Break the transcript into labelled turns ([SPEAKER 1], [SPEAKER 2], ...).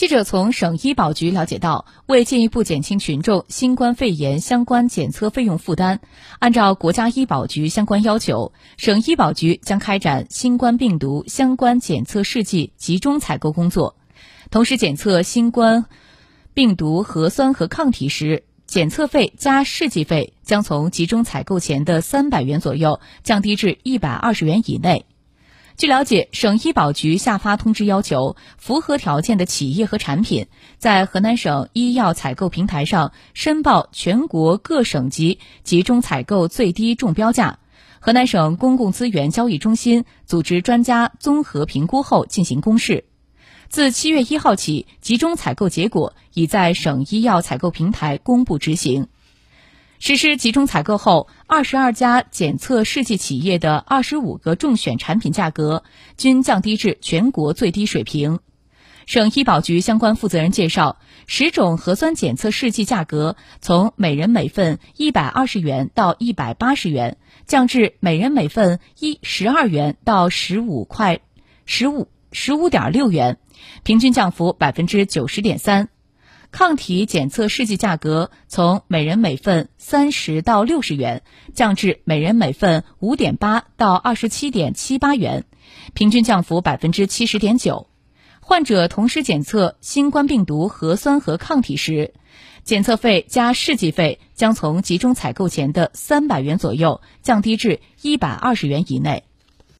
[SPEAKER 1] 记者从省医保局了解到，为进一步减轻群众新冠肺炎相关检测费用负担，按照国家医保局相关要求，省医保局将开展新冠病毒相关检测试剂集中采购工作。同时，检测新冠病毒核酸和抗体时，检测费加试剂费将从集中采购前的三百元左右降低至一百二十元以内。据了解，省医保局下发通知要求，符合条件的企业和产品在河南省医药采购平台上申报全国各省级集中采购最低中标价，河南省公共资源交易中心组织专家综合评估后进行公示。自七月一号起，集中采购结果已在省医药采购平台公布执行。实施集中采购后，二十二家检测试剂企业的二十五个中选产品价格均降低至全国最低水平。省医保局相关负责人介绍，十种核酸检测试剂价格从每人每份一百二十元到一百八十元，降至每人每份一十二元到十五块十五十五点六元，平均降幅百分之九十点三。抗体检测试剂价格从每人每份三十到六十元，降至每人每份五点八到二十七点七八元，平均降幅百分之七十点九。患者同时检测新冠病毒核酸和抗体时，检测费加试剂费将从集中采购前的三百元左右降低至一百二十元以内。